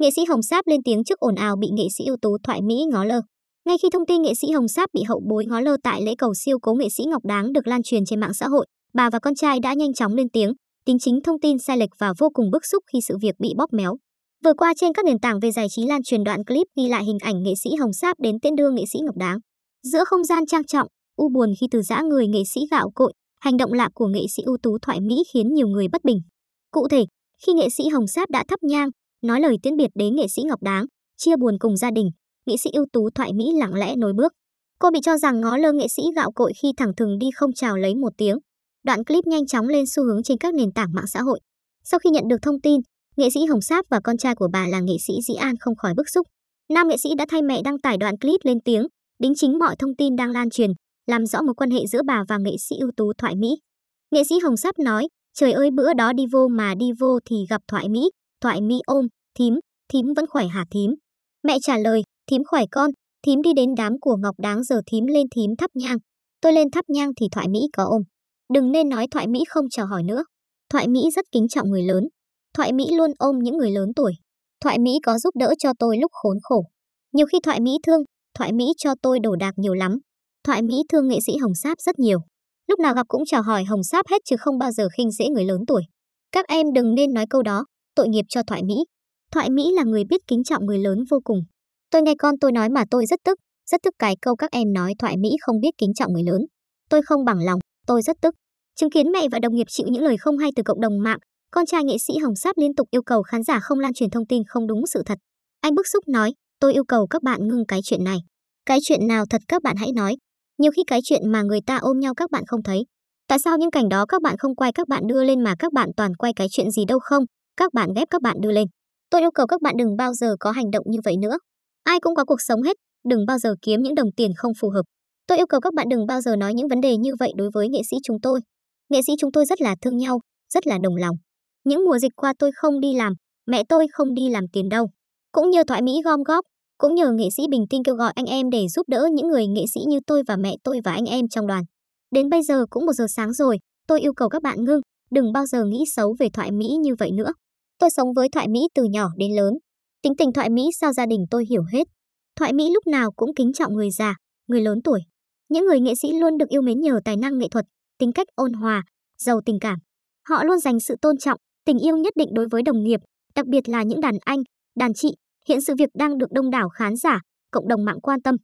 Nghệ sĩ Hồng Sáp lên tiếng trước ồn ào bị nghệ sĩ ưu tú Thoại Mỹ ngó lơ. Ngay khi thông tin nghệ sĩ Hồng Sáp bị hậu bối ngó lơ tại lễ cầu siêu cố nghệ sĩ Ngọc Đáng được lan truyền trên mạng xã hội, bà và con trai đã nhanh chóng lên tiếng, tính chính thông tin sai lệch và vô cùng bức xúc khi sự việc bị bóp méo. Vừa qua trên các nền tảng về giải trí lan truyền đoạn clip ghi lại hình ảnh nghệ sĩ Hồng Sáp đến tiễn đưa nghệ sĩ Ngọc Đáng. Giữa không gian trang trọng, u buồn khi từ giã người nghệ sĩ gạo cội, hành động lạ của nghệ sĩ ưu tú Thoại Mỹ khiến nhiều người bất bình. Cụ thể, khi nghệ sĩ Hồng Sáp đã thắp nhang, nói lời tiễn biệt đến nghệ sĩ Ngọc Đáng, chia buồn cùng gia đình, nghệ sĩ ưu tú Thoại Mỹ lặng lẽ nối bước. Cô bị cho rằng ngó lơ nghệ sĩ gạo cội khi thẳng thừng đi không chào lấy một tiếng. Đoạn clip nhanh chóng lên xu hướng trên các nền tảng mạng xã hội. Sau khi nhận được thông tin, nghệ sĩ Hồng Sáp và con trai của bà là nghệ sĩ Dĩ An không khỏi bức xúc. Nam nghệ sĩ đã thay mẹ đăng tải đoạn clip lên tiếng, đính chính mọi thông tin đang lan truyền, làm rõ mối quan hệ giữa bà và nghệ sĩ ưu tú Thoại Mỹ. Nghệ sĩ Hồng Sáp nói, trời ơi bữa đó đi vô mà đi vô thì gặp Thoại Mỹ, Thoại Mỹ ôm, thím, thím vẫn khỏe hả thím? Mẹ trả lời, thím khỏe con, thím đi đến đám của Ngọc Đáng giờ thím lên thím thắp nhang. Tôi lên thắp nhang thì Thoại Mỹ có ôm. Đừng nên nói Thoại Mỹ không chào hỏi nữa. Thoại Mỹ rất kính trọng người lớn. Thoại Mỹ luôn ôm những người lớn tuổi. Thoại Mỹ có giúp đỡ cho tôi lúc khốn khổ. Nhiều khi Thoại Mỹ thương, Thoại Mỹ cho tôi đổ đạc nhiều lắm. Thoại Mỹ thương nghệ sĩ Hồng Sáp rất nhiều. Lúc nào gặp cũng chào hỏi Hồng Sáp hết chứ không bao giờ khinh dễ người lớn tuổi. Các em đừng nên nói câu đó, tội nghiệp cho Thoại Mỹ. Thoại Mỹ là người biết kính trọng người lớn vô cùng. Tôi nghe con tôi nói mà tôi rất tức, rất tức cái câu các em nói Thoại Mỹ không biết kính trọng người lớn. Tôi không bằng lòng, tôi rất tức. Chứng kiến mẹ và đồng nghiệp chịu những lời không hay từ cộng đồng mạng, con trai nghệ sĩ Hồng Sáp liên tục yêu cầu khán giả không lan truyền thông tin không đúng sự thật. Anh bức xúc nói, tôi yêu cầu các bạn ngưng cái chuyện này. Cái chuyện nào thật các bạn hãy nói. Nhiều khi cái chuyện mà người ta ôm nhau các bạn không thấy. Tại sao những cảnh đó các bạn không quay các bạn đưa lên mà các bạn toàn quay cái chuyện gì đâu không? Các bạn ghép các bạn đưa lên. Tôi yêu cầu các bạn đừng bao giờ có hành động như vậy nữa. Ai cũng có cuộc sống hết, đừng bao giờ kiếm những đồng tiền không phù hợp. Tôi yêu cầu các bạn đừng bao giờ nói những vấn đề như vậy đối với nghệ sĩ chúng tôi. Nghệ sĩ chúng tôi rất là thương nhau, rất là đồng lòng. Những mùa dịch qua tôi không đi làm, mẹ tôi không đi làm tiền đâu. Cũng nhờ thoại Mỹ gom góp, cũng nhờ nghệ sĩ Bình Tinh kêu gọi anh em để giúp đỡ những người nghệ sĩ như tôi và mẹ tôi và anh em trong đoàn. Đến bây giờ cũng một giờ sáng rồi, tôi yêu cầu các bạn ngưng, đừng bao giờ nghĩ xấu về thoại Mỹ như vậy nữa. Tôi sống với thoại Mỹ từ nhỏ đến lớn. Tính tình thoại Mỹ sao gia đình tôi hiểu hết. Thoại Mỹ lúc nào cũng kính trọng người già, người lớn tuổi. Những người nghệ sĩ luôn được yêu mến nhờ tài năng nghệ thuật, tính cách ôn hòa, giàu tình cảm. Họ luôn dành sự tôn trọng, tình yêu nhất định đối với đồng nghiệp, đặc biệt là những đàn anh, đàn chị. Hiện sự việc đang được đông đảo khán giả, cộng đồng mạng quan tâm.